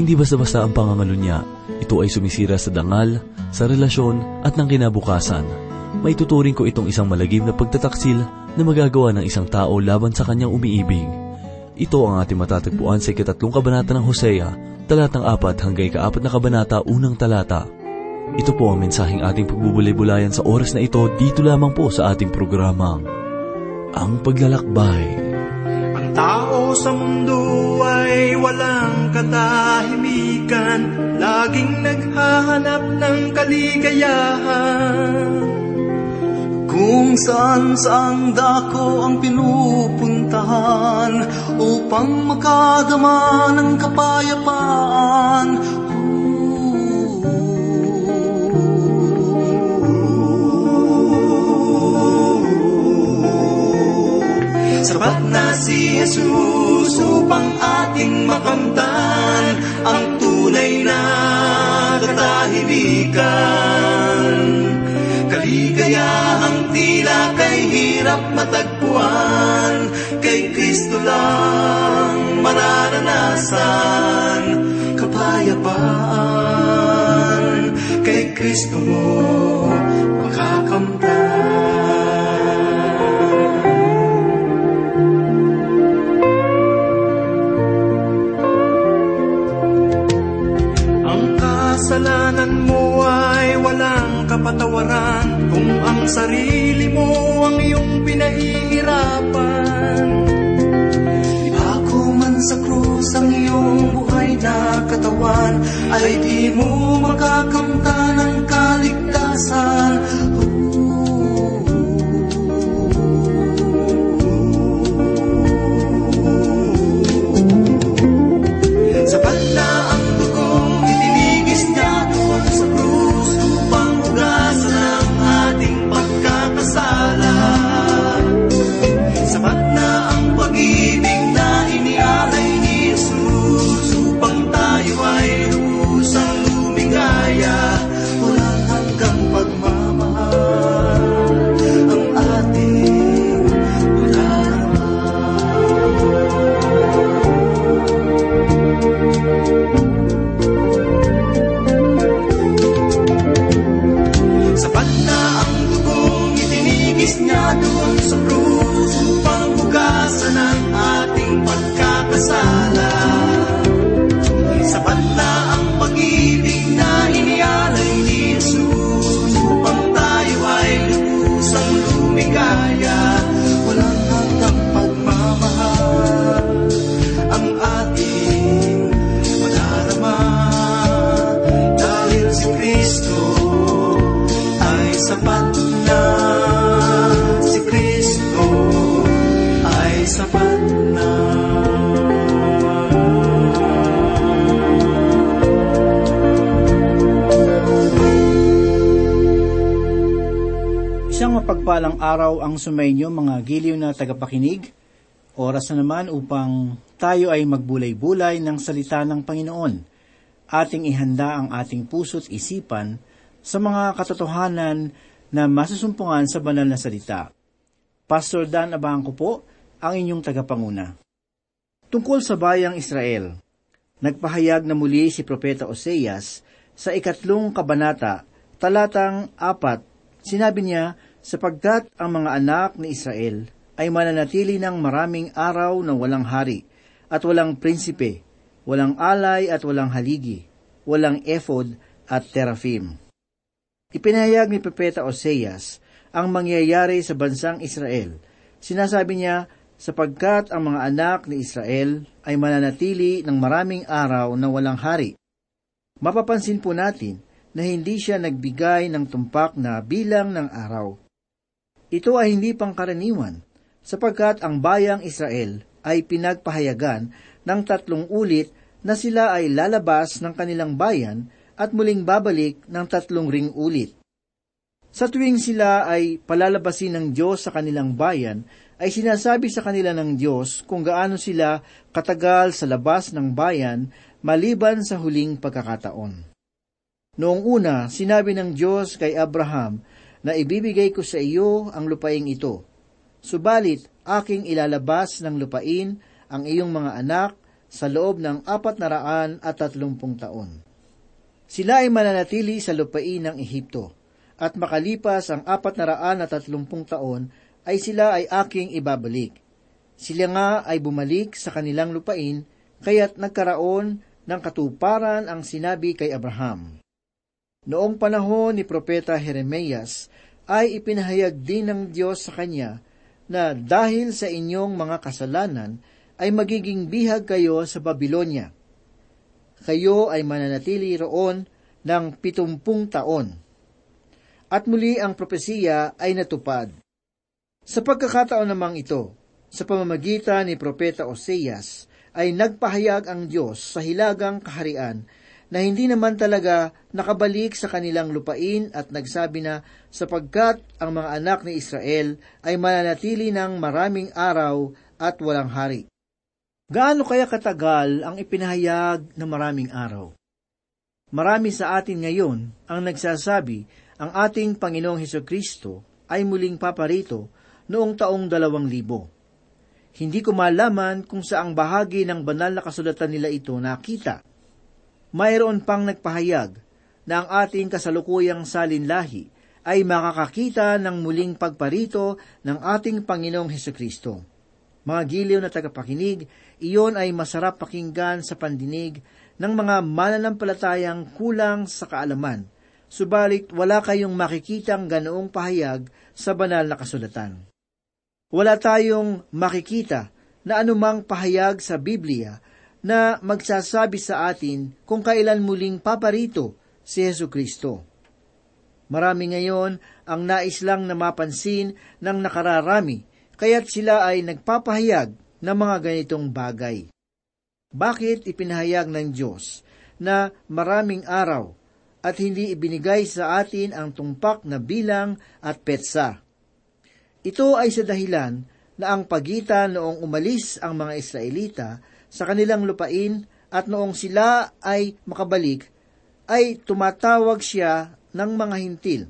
Hindi basta-basta ang pangangalo niya. Ito ay sumisira sa dangal, sa relasyon at ng kinabukasan. May tuturing ko itong isang malagim na pagtataksil na magagawa ng isang tao laban sa kanyang umiibig. Ito ang ating matatagpuan sa ikatatlong kabanata ng Hosea, talatang apat hanggang ikaapat na kabanata, unang talata. Ito po ang mensaheng ating pagbubulay-bulayan sa oras na ito dito lamang po sa ating programang Ang Paglalakbay. Tao sa mundo ay walang katahimikan. Laging naghahanap ng kaligayahan. Kung saan saang dako ang pinupuntahan Upang makadama ng kapayapaan na si Jesus upang ating makamtan Ang tunay na katahimikan. Kaligayahang tila kay hirap matagpuan Kay Kristo lang mararanasan Kapayapaan. Kay Kristo mo makakamtan kapatawaran Kung ang sarili mo ang iyong pinahihirapan Ako man sa krus ang iyong buhay na katawan Ay di mo makakamtan ang kaligtasan Sapat na ang dugong itinigis niya doon sa mapagpalang araw ang sumainyo mga giliw na tagapakinig. Oras na naman upang tayo ay magbulay-bulay ng salita ng Panginoon. Ating ihanda ang ating puso't isipan sa mga katotohanan na masusumpungan sa banal na salita. Pastor Dan Abangco po, ang inyong tagapanguna. Tungkol sa bayang Israel, nagpahayag na muli si Propeta Oseas sa ikatlong kabanata, talatang apat, sinabi niya, sapagkat ang mga anak ni Israel ay mananatili ng maraming araw na walang hari, at walang prinsipe, walang alay at walang haligi, walang ephod at teraphim. Ipinahayag ni Propeta Oseas ang mangyayari sa bansang Israel. Sinasabi niya, sapagkat ang mga anak ni Israel ay mananatili ng maraming araw na walang hari. Mapapansin po natin na hindi siya nagbigay ng tumpak na bilang ng araw. Ito ay hindi pangkaraniwan, sapagkat ang bayang Israel ay pinagpahayagan ng tatlong ulit na sila ay lalabas ng kanilang bayan at muling babalik ng tatlong ring ulit. Sa tuwing sila ay palalabasin ng Diyos sa kanilang bayan, ay sinasabi sa kanila ng Diyos kung gaano sila katagal sa labas ng bayan maliban sa huling pagkakataon. Noong una, sinabi ng Diyos kay Abraham na ibibigay ko sa iyo ang lupaing ito. Subalit, aking ilalabas ng lupain ang iyong mga anak sa loob ng apat na raan at tatlumpung taon. Sila ay mananatili sa lupain ng Ehipto, at makalipas ang apat na raan at tatlumpung taon, ay sila ay aking ibabalik. Sila nga ay bumalik sa kanilang lupain, kaya't nagkaraon ng katuparan ang sinabi kay Abraham. Noong panahon ni Propeta Jeremias, ay ipinahayag din ng Diyos sa kanya na dahil sa inyong mga kasalanan ay magiging bihag kayo sa Babylonia. Kayo ay mananatili roon ng pitumpung taon. At muli ang propesiya ay natupad. Sa pagkakataon namang ito, sa pamamagitan ni Propeta Oseas, ay nagpahayag ang Diyos sa hilagang kaharian na hindi naman talaga nakabalik sa kanilang lupain at nagsabi na sapagkat ang mga anak ni Israel ay mananatili ng maraming araw at walang hari. Gaano kaya katagal ang ipinahayag na maraming araw? Marami sa atin ngayon ang nagsasabi ang ating Panginoong Heso Kristo ay muling paparito noong taong dalawang libo. Hindi ko malaman kung saang bahagi ng banal na kasulatan nila ito nakita. Mayroon pang nagpahayag na ang ating kasalukuyang salinlahi ay makakakita ng muling pagparito ng ating Panginoong Heso Kristo. Mga giliw na tagapakinig, iyon ay masarap pakinggan sa pandinig ng mga mananampalatayang kulang sa kaalaman, subalit wala kayong makikitang ganoong pahayag sa banal na kasulatan. Wala tayong makikita na anumang pahayag sa Biblia na magsasabi sa atin kung kailan muling paparito si Yesu Kristo. Marami ngayon ang nais lang na mapansin ng nakararami, kaya't sila ay nagpapahayag ng mga ganitong bagay. Bakit ipinahayag ng Diyos na maraming araw at hindi ibinigay sa atin ang tumpak na bilang at petsa? Ito ay sa dahilan na ang pagitan noong umalis ang mga Israelita sa kanilang lupain at noong sila ay makabalik, ay tumatawag siya ng mga hintil.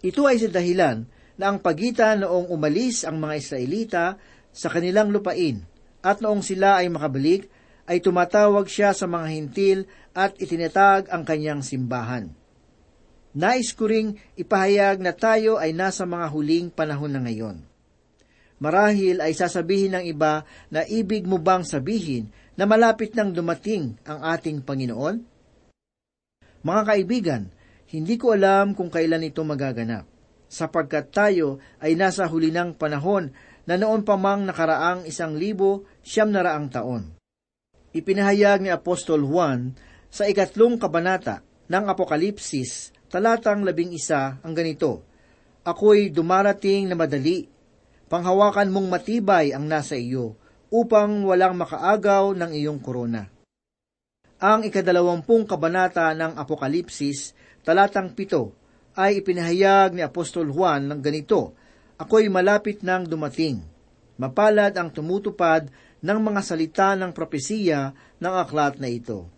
Ito ay sa dahilan na ang pagitan noong umalis ang mga Israelita sa kanilang lupain at noong sila ay makabalik, ay tumatawag siya sa mga hintil at itinatag ang kanyang simbahan. Nais ko ring ipahayag na tayo ay nasa mga huling panahon na ngayon. Marahil ay sasabihin ng iba na ibig mo bang sabihin na malapit nang dumating ang ating Panginoon? Mga kaibigan, hindi ko alam kung kailan ito magaganap, sapagkat tayo ay nasa huli ng panahon na noon pa mang nakaraang isang libo siyam na raang taon. Ipinahayag ni Apostol Juan sa ikatlong kabanata ng Apokalipsis talatang labing isa ang ganito, Ako'y dumarating na madali, panghawakan mong matibay ang nasa iyo, upang walang makaagaw ng iyong korona. Ang ikadalawampung kabanata ng Apokalipsis, talatang pito, ay ipinahayag ni Apostol Juan ng ganito, Ako'y malapit nang dumating. Mapalad ang tumutupad ng mga salita ng propesiya ng aklat na ito.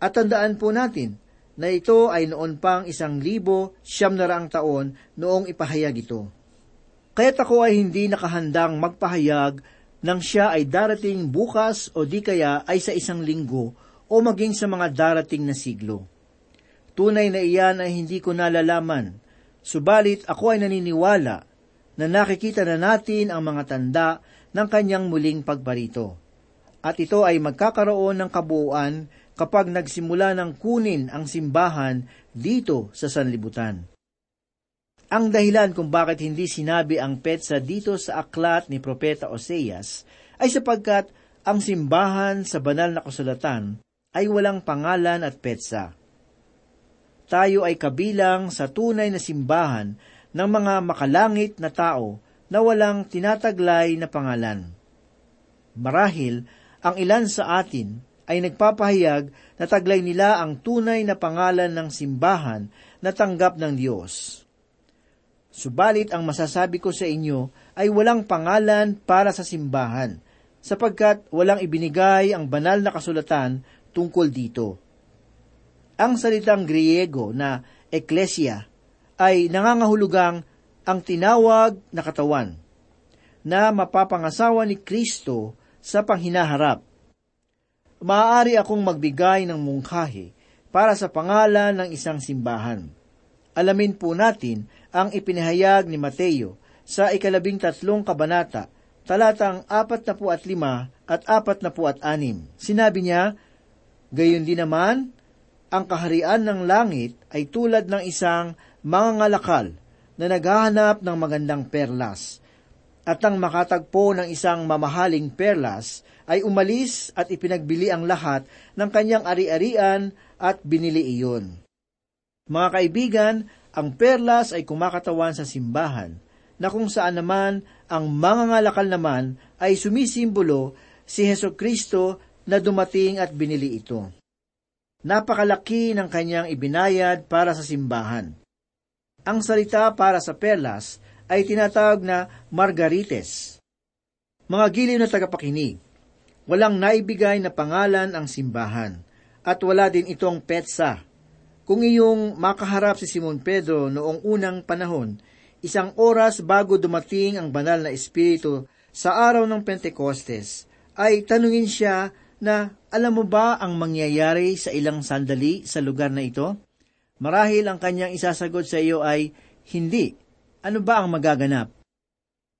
At tandaan po natin na ito ay noon pang isang libo siyam na raang taon noong ipahayag ito. Kaya't ako ay hindi nakahandang magpahayag nang siya ay darating bukas o di kaya ay sa isang linggo o maging sa mga darating na siglo. Tunay na iyan ay hindi ko nalalaman, subalit ako ay naniniwala na nakikita na natin ang mga tanda ng kanyang muling pagbarito. At ito ay magkakaroon ng kabuuan kapag nagsimula ng kunin ang simbahan dito sa sanlibutan. Ang dahilan kung bakit hindi sinabi ang petsa dito sa aklat ni Propeta Oseas ay sapagkat ang simbahan sa banal na kasulatan ay walang pangalan at petsa. Tayo ay kabilang sa tunay na simbahan ng mga makalangit na tao na walang tinataglay na pangalan. Marahil, ang ilan sa atin ay nagpapahayag na taglay nila ang tunay na pangalan ng simbahan na tanggap ng Diyos. Subalit ang masasabi ko sa inyo ay walang pangalan para sa simbahan, sapagkat walang ibinigay ang banal na kasulatan tungkol dito. Ang salitang Griego na eklesia ay nangangahulugang ang tinawag na katawan, na mapapangasawa ni Kristo sa panghinaharap. Maaari akong magbigay ng mungkahi para sa pangalan ng isang simbahan. Alamin po natin ang ipinahayag ni Mateo sa ikalabing tatlong kabanata, talatang apat na at lima at apat na at anim. Sinabi niya, Gayon din naman, ang kaharian ng langit ay tulad ng isang mangangalakal na naghahanap ng magandang perlas. At ang makatagpo ng isang mamahaling perlas ay umalis at ipinagbili ang lahat ng kanyang ari-arian at binili iyon. Mga kaibigan, ang perlas ay kumakatawan sa simbahan, na kung saan naman ang mangangalakal naman ay sumisimbolo si Heso Kristo na dumating at binili ito. Napakalaki ng kanyang ibinayad para sa simbahan. Ang salita para sa perlas ay tinatawag na margarites. Mga giliw na tagapakinig, walang naibigay na pangalan ang simbahan, at wala din itong petsa. Kung iyong makaharap si Simon Pedro noong unang panahon, isang oras bago dumating ang banal na Espiritu sa araw ng Pentecostes, ay tanungin siya na alam mo ba ang mangyayari sa ilang sandali sa lugar na ito? Marahil ang kanyang isasagot sa iyo ay, hindi. Ano ba ang magaganap?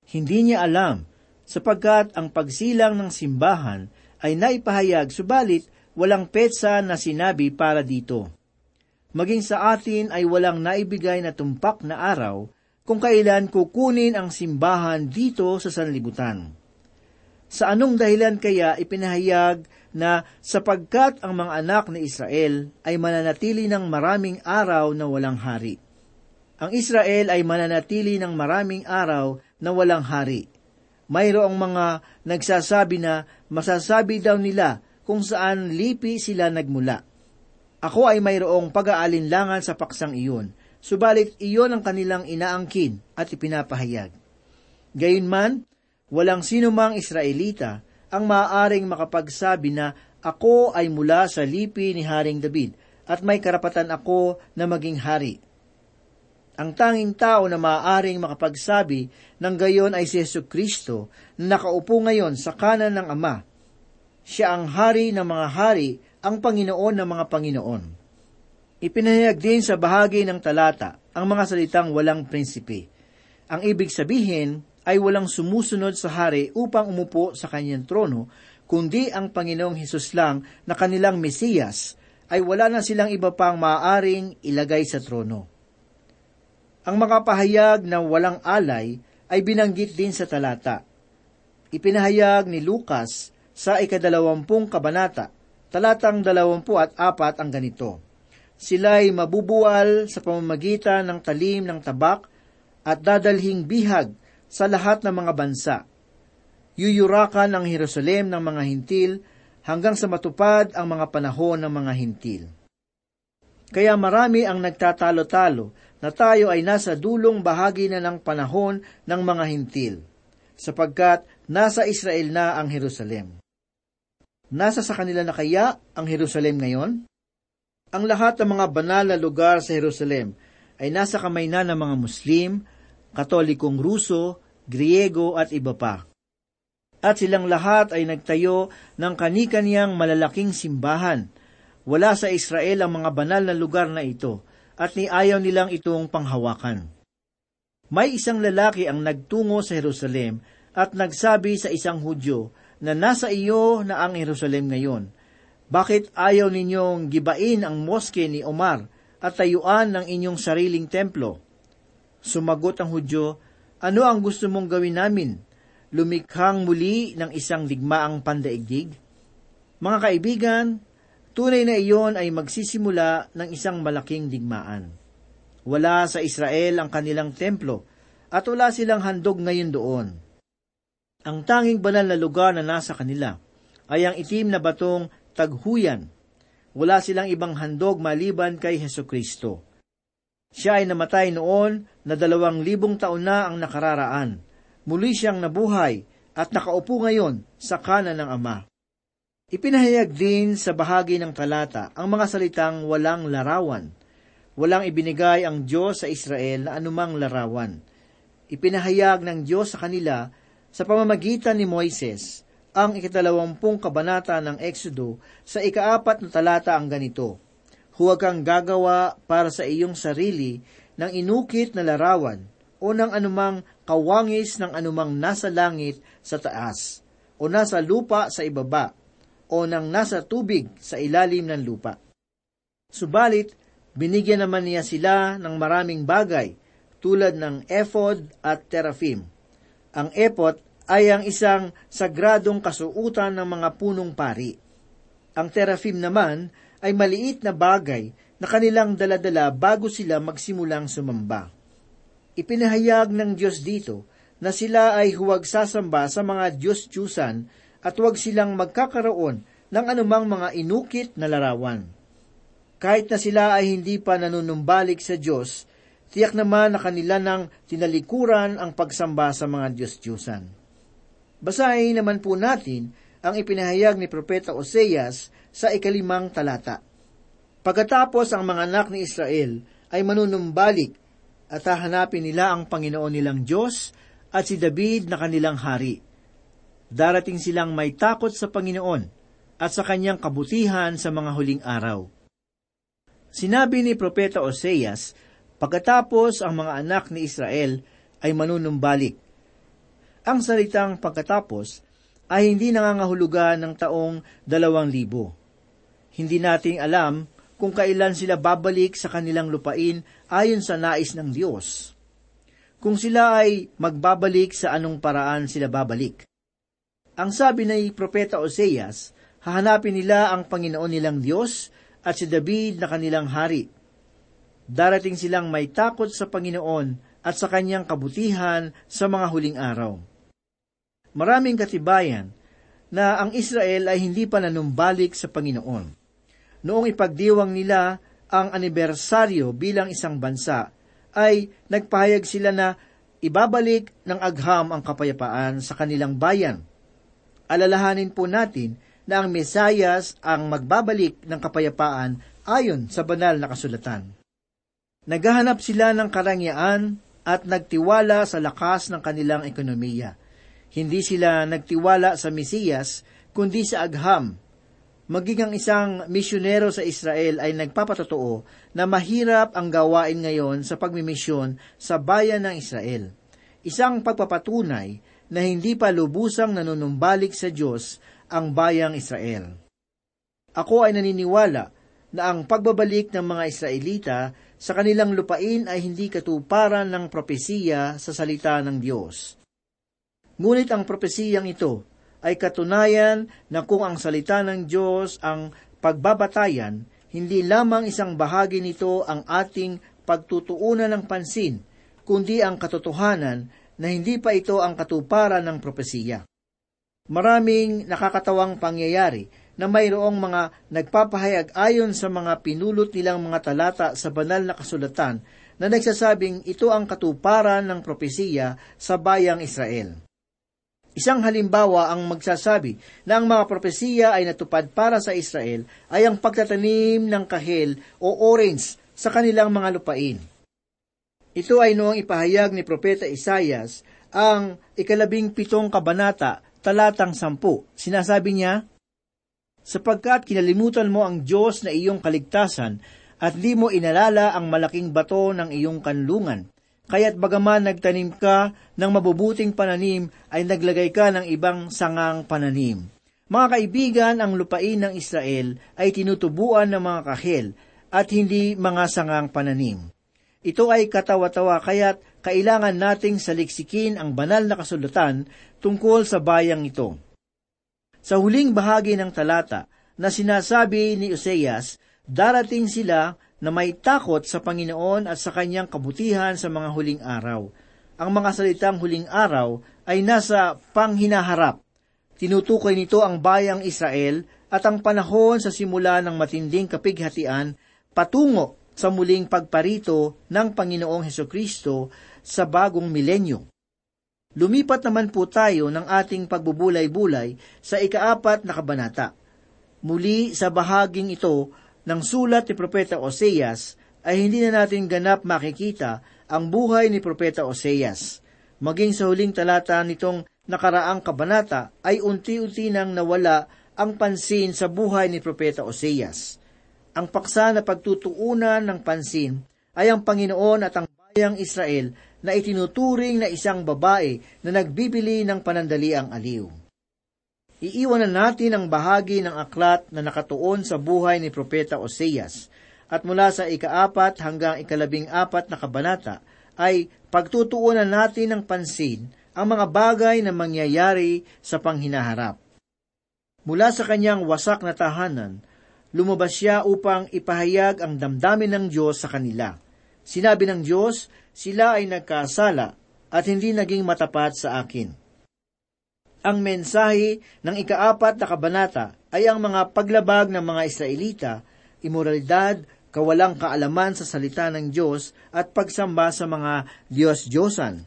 Hindi niya alam, sapagkat ang pagsilang ng simbahan ay naipahayag subalit walang petsa na sinabi para dito. Maging sa atin ay walang naibigay na tumpak na araw kung kailan kukunin ang simbahan dito sa sanlibutan. Sa anong dahilan kaya ipinahayag na sapagkat ang mga anak ni Israel ay mananatili ng maraming araw na walang hari. Ang Israel ay mananatili ng maraming araw na walang hari. Mayroong mga nagsasabi na masasabi daw nila kung saan lipi sila nagmula. Ako ay mayroong pag-aalinlangan sa paksang iyon, subalit iyon ang kanilang inaangkin at ipinapahayag. Gayunman, walang sinumang Israelita ang maaaring makapagsabi na ako ay mula sa lipi ni Haring David at may karapatan ako na maging hari. Ang tanging tao na maaaring makapagsabi ng gayon ay si Yesu Kristo na nakaupo ngayon sa kanan ng Ama. Siya ang hari ng mga hari, ang Panginoon ng mga Panginoon. Ipinahayag din sa bahagi ng talata ang mga salitang walang prinsipe. Ang ibig sabihin ay walang sumusunod sa hari upang umupo sa kanyang trono, kundi ang Panginoong Hesus lang na kanilang Mesiyas, ay wala na silang iba pang maaaring ilagay sa trono. Ang makapahayag na walang alay ay binanggit din sa talata. Ipinahayag ni Lucas sa ikadalawampung kabanata, talatang dalawampu at apat ang ganito. Sila'y mabubuwal sa pamamagitan ng talim ng tabak at dadalhing bihag sa lahat ng mga bansa. Yuyurakan ang Jerusalem ng mga hintil hanggang sa matupad ang mga panahon ng mga hintil. Kaya marami ang nagtatalo-talo na tayo ay nasa dulong bahagi na ng panahon ng mga hintil, sapagkat nasa Israel na ang Jerusalem. Nasa sa kanila na kaya ang Jerusalem ngayon? Ang lahat ng mga banal na lugar sa Jerusalem ay nasa kamay na ng mga Muslim, Katolikong Ruso, Griego at iba pa. At silang lahat ay nagtayo ng kanikaniyang malalaking simbahan. Wala sa Israel ang mga banal na lugar na ito, at ni ayaw nilang itong panghawakan. May isang lalaki ang nagtungo sa Jerusalem at nagsabi sa isang Hudyo na nasa iyo na ang Jerusalem ngayon. Bakit ayaw ninyong gibain ang moske ni Omar at tayuan ng inyong sariling templo? Sumagot ang Hudyo, ano ang gusto mong gawin namin? Lumikhang muli ng isang digmaang pandaigdig? Mga kaibigan, tunay na iyon ay magsisimula ng isang malaking digmaan. Wala sa Israel ang kanilang templo at wala silang handog ngayon doon. Ang tanging banal na lugar na nasa kanila ay ang itim na batong taghuyan. Wala silang ibang handog maliban kay Heso Kristo. Siya ay namatay noon na dalawang libong taon na ang nakararaan. Muli siyang nabuhay at nakaupo ngayon sa kanan ng Ama. Ipinahayag din sa bahagi ng talata ang mga salitang walang larawan. Walang ibinigay ang Diyos sa Israel na anumang larawan. Ipinahayag ng Diyos sa kanila sa pamamagitan ni Moises ang ikatalawampung kabanata ng Exodo sa ikaapat na talata ang ganito, Huwag kang gagawa para sa iyong sarili ng inukit na larawan o ng anumang kawangis ng anumang nasa langit sa taas o nasa lupa sa ibaba o ng nasa tubig sa ilalim ng lupa. Subalit, binigyan naman niya sila ng maraming bagay tulad ng ephod at teraphim. Ang ephod ay ang isang sagradong kasuutan ng mga punong pari. Ang teraphim naman ay maliit na bagay na kanilang daladala bago sila magsimulang sumamba. Ipinahayag ng Diyos dito na sila ay huwag sasamba sa mga Diyos-Diyusan at huwag silang magkakaroon ng anumang mga inukit na larawan. Kahit na sila ay hindi pa nanunumbalik sa Diyos, tiyak naman na kanila nang tinalikuran ang pagsamba sa mga Diyos-Diyusan. Basahin naman po natin ang ipinahayag ni Propeta Oseas sa ikalimang talata. Pagkatapos ang mga anak ni Israel ay manunumbalik at hahanapin nila ang Panginoon nilang Diyos at si David na kanilang hari. Darating silang may takot sa Panginoon at sa kanyang kabutihan sa mga huling araw. Sinabi ni Propeta Oseas, pagkatapos ang mga anak ni Israel ay manunumbalik, ang salitang pagkatapos ay hindi nangangahulugan ng taong dalawang libo. Hindi nating alam kung kailan sila babalik sa kanilang lupain ayon sa nais ng Diyos. Kung sila ay magbabalik sa anong paraan sila babalik. Ang sabi ni Propeta Oseas, hahanapin nila ang Panginoon nilang Diyos at si David na kanilang hari. Darating silang may takot sa Panginoon at sa kanyang kabutihan sa mga huling araw maraming katibayan na ang Israel ay hindi pa nanumbalik sa Panginoon. Noong ipagdiwang nila ang anibersaryo bilang isang bansa, ay nagpahayag sila na ibabalik ng agham ang kapayapaan sa kanilang bayan. Alalahanin po natin na ang Mesayas ang magbabalik ng kapayapaan ayon sa banal na kasulatan. Naghahanap sila ng karangyaan at nagtiwala sa lakas ng kanilang ekonomiya. Hindi sila nagtiwala sa Mesiyas, kundi sa agham. Maging ang isang misyonero sa Israel ay nagpapatotoo na mahirap ang gawain ngayon sa pagmimisyon sa bayan ng Israel. Isang pagpapatunay na hindi pa lubusang nanunumbalik sa Diyos ang bayang Israel. Ako ay naniniwala na ang pagbabalik ng mga Israelita sa kanilang lupain ay hindi katuparan ng propesiya sa salita ng Diyos. Ngunit ang propesiyang ito ay katunayan na kung ang salita ng Diyos ang pagbabatayan, hindi lamang isang bahagi nito ang ating pagtutuunan ng pansin, kundi ang katotohanan na hindi pa ito ang katuparan ng propesiya. Maraming nakakatawang pangyayari na mayroong mga nagpapahayag ayon sa mga pinulot nilang mga talata sa banal na kasulatan na nagsasabing ito ang katuparan ng propesiya sa bayang Israel. Isang halimbawa ang magsasabi na ang mga propesiya ay natupad para sa Israel ay ang pagtatanim ng kahel o orange sa kanilang mga lupain. Ito ay noong ipahayag ni Propeta Isayas ang ikalabing pitong kabanata, talatang sampu. Sinasabi niya, Sapagkat kinalimutan mo ang Diyos na iyong kaligtasan at di mo inalala ang malaking bato ng iyong kanlungan, Kaya't bagaman nagtanim ka ng mabubuting pananim, ay naglagay ka ng ibang sangang pananim. Mga kaibigan, ang lupain ng Israel ay tinutubuan ng mga kahel at hindi mga sangang pananim. Ito ay katawa-tawa kaya't kailangan nating saliksikin ang banal na kasulatan tungkol sa bayang ito. Sa huling bahagi ng talata na sinasabi ni Oseas, darating sila na may takot sa Panginoon at sa kanyang kabutihan sa mga huling araw. Ang mga salitang huling araw ay nasa panghinaharap. Tinutukoy nito ang bayang Israel at ang panahon sa simula ng matinding kapighatian patungo sa muling pagparito ng Panginoong Heso Kristo sa bagong milenyo. Lumipat naman po tayo ng ating pagbubulay-bulay sa ikaapat na kabanata. Muli sa bahaging ito ng sulat ni Propeta Oseas ay hindi na natin ganap makikita ang buhay ni Propeta Oseas. Maging sa huling talata nitong nakaraang kabanata ay unti-unti nang nawala ang pansin sa buhay ni Propeta Oseas. Ang paksa na pagtutuunan ng pansin ay ang Panginoon at ang bayang Israel na itinuturing na isang babae na nagbibili ng panandaliang aliw. Iiwanan natin ang bahagi ng aklat na nakatuon sa buhay ni Propeta Oseas at mula sa ikaapat hanggang ikalabing apat na kabanata ay pagtutuunan natin ng pansin ang mga bagay na mangyayari sa panghinaharap. Mula sa kanyang wasak na tahanan, lumabas siya upang ipahayag ang damdamin ng Diyos sa kanila. Sinabi ng Diyos, sila ay nagkasala at hindi naging matapat sa akin. Ang mensahe ng ikaapat na kabanata ay ang mga paglabag ng mga Israelita, imoralidad, kawalang kaalaman sa salita ng Diyos at pagsamba sa mga Diyos-Diyosan.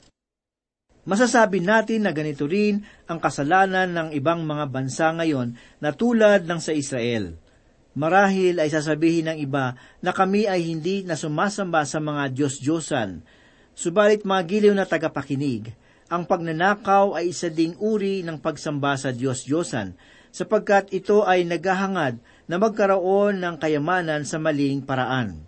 Masasabi natin na ganito rin ang kasalanan ng ibang mga bansa ngayon na tulad ng sa Israel. Marahil ay sasabihin ng iba na kami ay hindi na sumasamba sa mga Diyos-Diyosan. Subalit mga giliw na tagapakinig, ang pagnanakaw ay isa ding uri ng pagsamba sa Diyos-Diyosan, sapagkat ito ay naghahangad na magkaroon ng kayamanan sa maling paraan.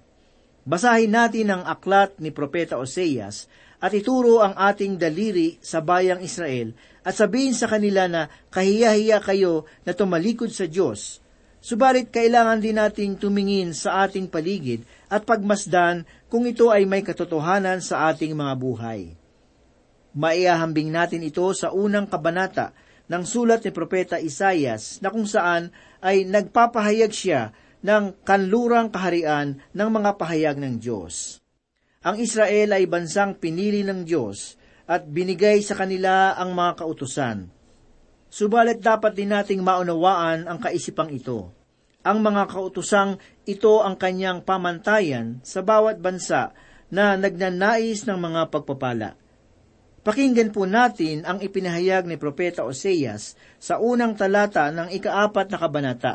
Basahin natin ang aklat ni Propeta Oseas at ituro ang ating daliri sa bayang Israel at sabihin sa kanila na kahiya-hiya kayo na tumalikod sa Diyos. Subalit kailangan din nating tumingin sa ating paligid at pagmasdan kung ito ay may katotohanan sa ating mga buhay. Maiahambing natin ito sa unang kabanata ng sulat ni Propeta Isayas na kung saan ay nagpapahayag siya ng kanlurang kaharian ng mga pahayag ng Diyos. Ang Israel ay bansang pinili ng Diyos at binigay sa kanila ang mga kautusan. Subalit dapat din nating maunawaan ang kaisipang ito. Ang mga kautusang ito ang kanyang pamantayan sa bawat bansa na nagnanais ng mga pagpapala. Pakinggan po natin ang ipinahayag ni Propeta Oseas sa unang talata ng ikaapat na kabanata.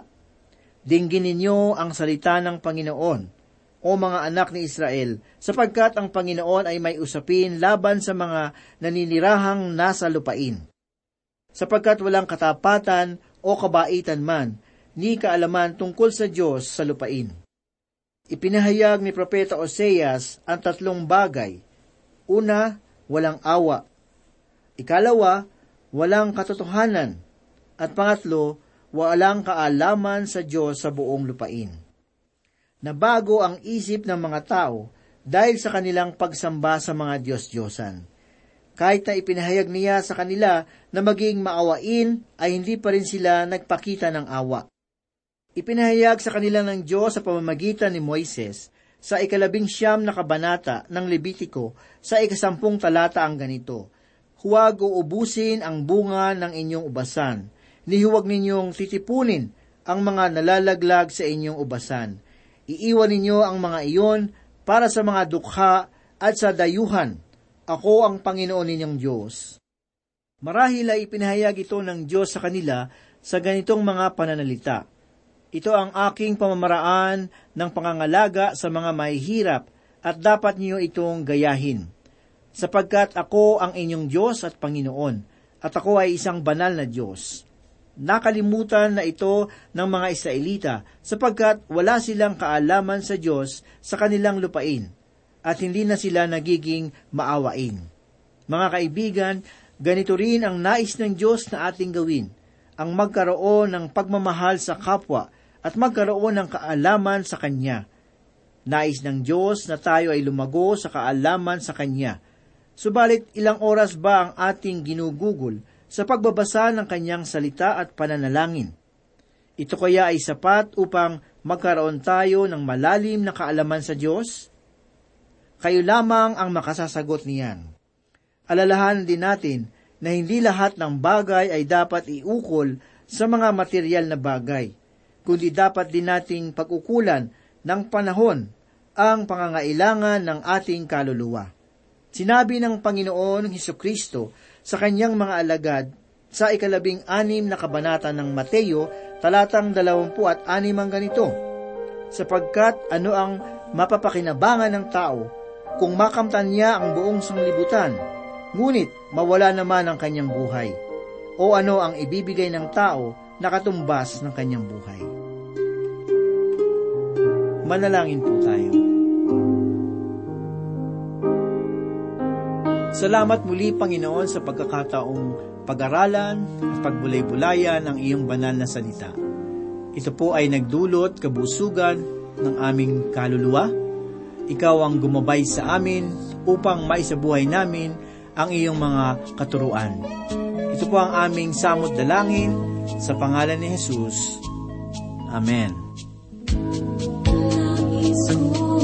Dinggin ninyo ang salita ng Panginoon, o mga anak ni Israel, sapagkat ang Panginoon ay may usapin laban sa mga naninirahang nasa lupain. Sapagkat walang katapatan o kabaitan man, ni kaalaman tungkol sa Diyos sa lupain. Ipinahayag ni Propeta Oseas ang tatlong bagay. Una, walang awa. Ikalawa, walang katotohanan. At pangatlo, walang kaalaman sa Diyos sa buong lupain. Nabago ang isip ng mga tao dahil sa kanilang pagsamba sa mga Diyos-Diyosan. Kahit na ipinahayag niya sa kanila na maging maawain, ay hindi pa rin sila nagpakita ng awa. Ipinahayag sa kanila ng Diyos sa pamamagitan ni Moises sa ikalabing siyam na kabanata ng Levitiko sa ikasampung talata ang ganito, Huwag uubusin ang bunga ng inyong ubasan, ni huwag ninyong titipunin ang mga nalalaglag sa inyong ubasan. Iiwan ninyo ang mga iyon para sa mga dukha at sa dayuhan. Ako ang Panginoon ninyong Diyos. Marahil ay ipinahayag ito ng Diyos sa kanila sa ganitong mga pananalita. Ito ang aking pamamaraan ng pangangalaga sa mga mahihirap at dapat niyo itong gayahin. Sapagkat ako ang inyong Diyos at Panginoon, at ako ay isang banal na Diyos. Nakalimutan na ito ng mga Israelita sapagkat wala silang kaalaman sa Diyos sa kanilang lupain at hindi na sila nagiging maawain. Mga kaibigan, ganito rin ang nais ng Diyos na ating gawin, ang magkaroon ng pagmamahal sa kapwa at magkaroon ng kaalaman sa Kanya. Nais ng Diyos na tayo ay lumago sa kaalaman sa Kanya. Subalit ilang oras ba ang ating ginugugol sa pagbabasa ng Kanyang salita at pananalangin? Ito kaya ay sapat upang magkaroon tayo ng malalim na kaalaman sa Diyos? Kayo lamang ang makasasagot niyan. Alalahan din natin na hindi lahat ng bagay ay dapat iukol sa mga material na bagay kundi dapat din nating pag-ukulan ng panahon ang pangangailangan ng ating kaluluwa. Sinabi ng Panginoon Heso Kristo sa kanyang mga alagad sa ikalabing anim na kabanata ng Mateo, talatang dalawampu at anim ang ganito, sapagkat ano ang mapapakinabangan ng tao kung makamtan niya ang buong sanglibutan, Ngunit mawala naman ang kanyang buhay. O ano ang ibibigay ng tao na katumbas ng kanyang buhay? Manalangin po tayo. Salamat muli, Panginoon, sa pagkakataong pag-aralan at pagbulay-bulayan ng iyong banal na salita. Ito po ay nagdulot kabusugan ng aming kaluluwa. Ikaw ang gumabay sa amin upang maisabuhay namin ang iyong mga katuruan. Ito po ang aming samot dalangin sa pangalan ni Jesus. Amen. Nais ko